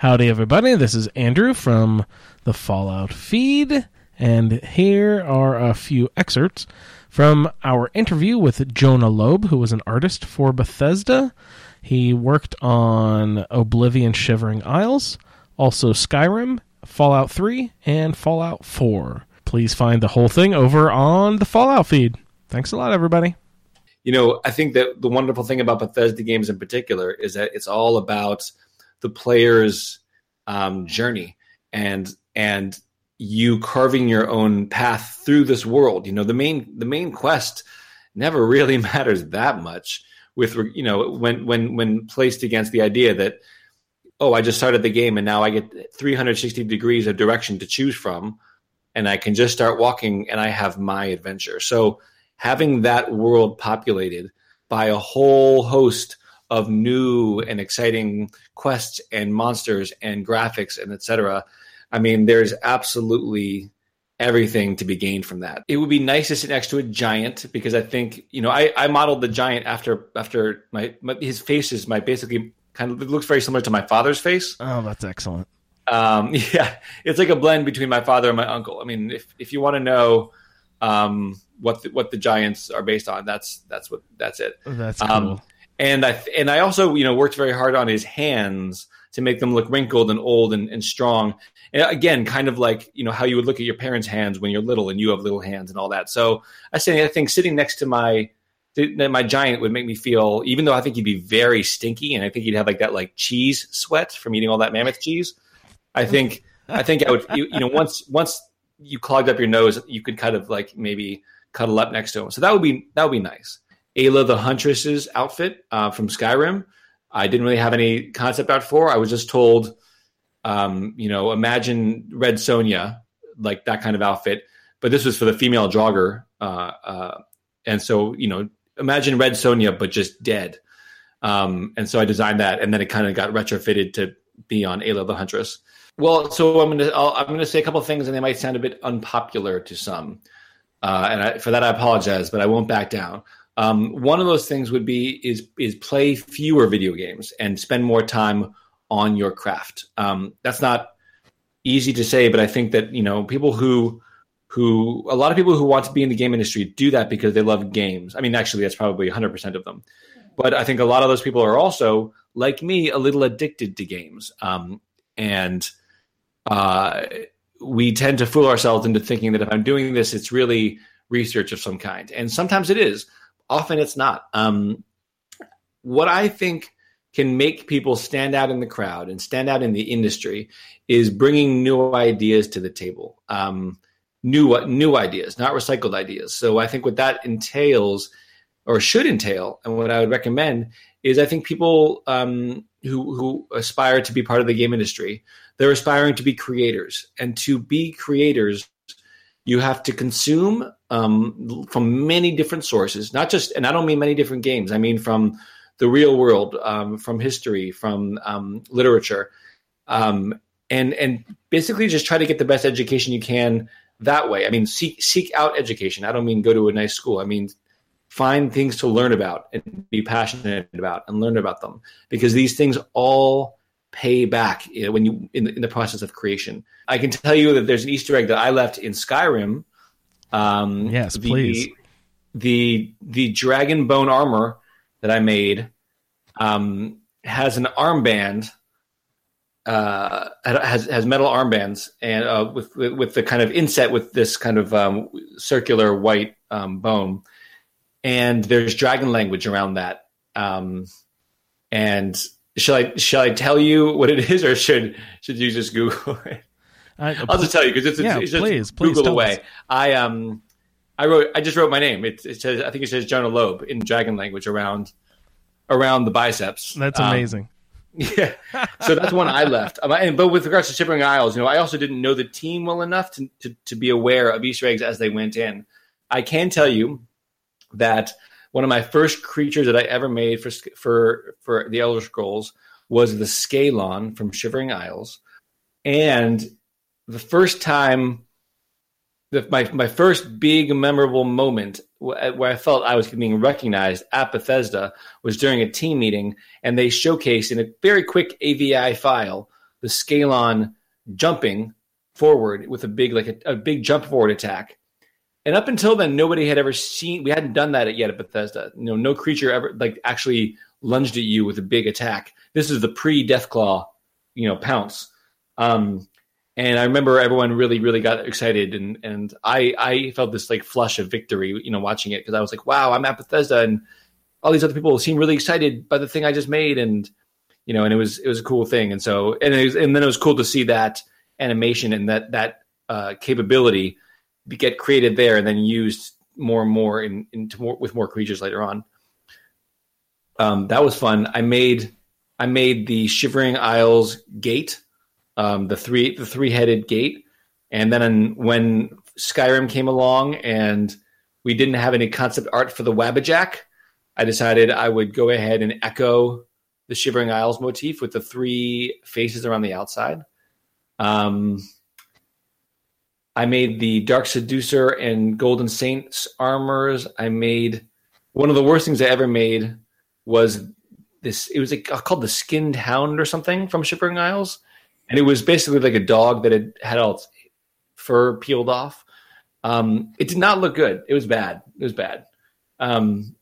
Howdy, everybody. This is Andrew from the Fallout feed, and here are a few excerpts from our interview with Jonah Lobe, who was an artist for Bethesda. He worked on Oblivion Shivering Isles, also Skyrim, Fallout 3, and Fallout 4. Please find the whole thing over on the Fallout feed. Thanks a lot, everybody. You know, I think that the wonderful thing about Bethesda games in particular is that it's all about the player's um, journey and and you carving your own path through this world. You know, the main the main quest never really matters that much with you know when when when placed against the idea that oh I just started the game and now I get 360 degrees of direction to choose from and I can just start walking and I have my adventure. So having that world populated by a whole host of new and exciting quests and monsters and graphics and etc. I mean, there's absolutely everything to be gained from that. It would be nice to sit next to a giant because I think you know I, I modeled the giant after after my, my his face is my basically kind of it looks very similar to my father's face. Oh, that's excellent. Um, yeah, it's like a blend between my father and my uncle. I mean, if if you want to know um, what the, what the giants are based on, that's that's what that's it. That's um, cool. Um, and I and I also you know worked very hard on his hands to make them look wrinkled and old and, and strong. And again, kind of like you know how you would look at your parents' hands when you're little and you have little hands and all that. So I say I think sitting next to my my giant would make me feel, even though I think he'd be very stinky and I think he'd have like that like cheese sweat from eating all that mammoth cheese. I think I think I would you, you know once once you clogged up your nose, you could kind of like maybe cuddle up next to him. So that would be that would be nice. Aela the Huntress's outfit uh, from Skyrim. I didn't really have any concept art for. I was just told, um, you know, imagine Red Sonja, like that kind of outfit. But this was for the female jogger, uh, uh, and so you know, imagine Red Sonja but just dead. Um, and so I designed that, and then it kind of got retrofitted to be on Aela the Huntress. Well, so I'm gonna i am gonna say a couple things, and they might sound a bit unpopular to some, uh, and I, for that I apologize, but I won't back down. Um, one of those things would be is is play fewer video games and spend more time on your craft. Um, that's not easy to say, but I think that you know people who who a lot of people who want to be in the game industry do that because they love games. I mean, actually, that's probably 100% of them. But I think a lot of those people are also, like me, a little addicted to games. Um, and uh, we tend to fool ourselves into thinking that if I'm doing this, it's really research of some kind. And sometimes it is. Often it's not. Um, what I think can make people stand out in the crowd and stand out in the industry is bringing new ideas to the table. Um, new new ideas, not recycled ideas. So I think what that entails, or should entail, and what I would recommend is I think people um, who who aspire to be part of the game industry, they're aspiring to be creators, and to be creators, you have to consume um, from many different sources, not just, and I don't mean many different games. I mean from the real world, um, from history, from um, literature, um, and and basically just try to get the best education you can that way. I mean, seek seek out education. I don't mean go to a nice school. I mean find things to learn about and be passionate about and learn about them because these things all pay back when you in the, in the process of creation. I can tell you that there's an Easter egg that I left in Skyrim um, yes, the, please. The the dragon bone armor that I made um, has an armband. Uh, has has metal armbands and uh, with with the kind of inset with this kind of um, circular white um, bone, and there's dragon language around that. Um, and shall I shall I tell you what it is, or should should you just Google it? I, will just tell you because it's, yeah, it's, just please, Google please away. Us. I um I wrote I just wrote my name. It, it, says I think it says Jonah Lobe in dragon language around around the biceps. That's um, amazing. Yeah, so that's one I left. Um, and, but with regards to Shivering Isles, you know, I also didn't know the team well enough to, to, to be aware of Easter eggs as they went in. I can tell you that one of my first creatures that I ever made for for for the Elder Scrolls was the Scalon from Shivering Isles, and the first time, the, my my first big memorable moment where I felt I was being recognized at Bethesda was during a team meeting, and they showcased in a very quick AVI file the Scalon jumping forward with a big like a, a big jump forward attack. And up until then, nobody had ever seen. We hadn't done that yet at Bethesda. You know, no creature ever like actually lunged at you with a big attack. This is the pre Deathclaw, you know, pounce. Um, and I remember everyone really, really got excited, and and I I felt this like flush of victory, you know, watching it because I was like, wow, I'm at Bethesda, and all these other people seem really excited by the thing I just made, and you know, and it was it was a cool thing, and so and was, and then it was cool to see that animation and that that uh, capability get created there and then used more and more in, more with more creatures later on. Um, that was fun. I made I made the Shivering Isles gate, um, the three the three headed gate, and then when Skyrim came along and we didn't have any concept art for the Wabbajack, I decided I would go ahead and echo the Shivering Isles motif with the three faces around the outside. Um, I made the Dark Seducer and Golden Saints armors. I made one of the worst things I ever made was this. It was like, called the Skinned Hound or something from Shivering Isles, and it was basically like a dog that had had all its fur peeled off. Um, it did not look good. It was bad. It was bad. Um,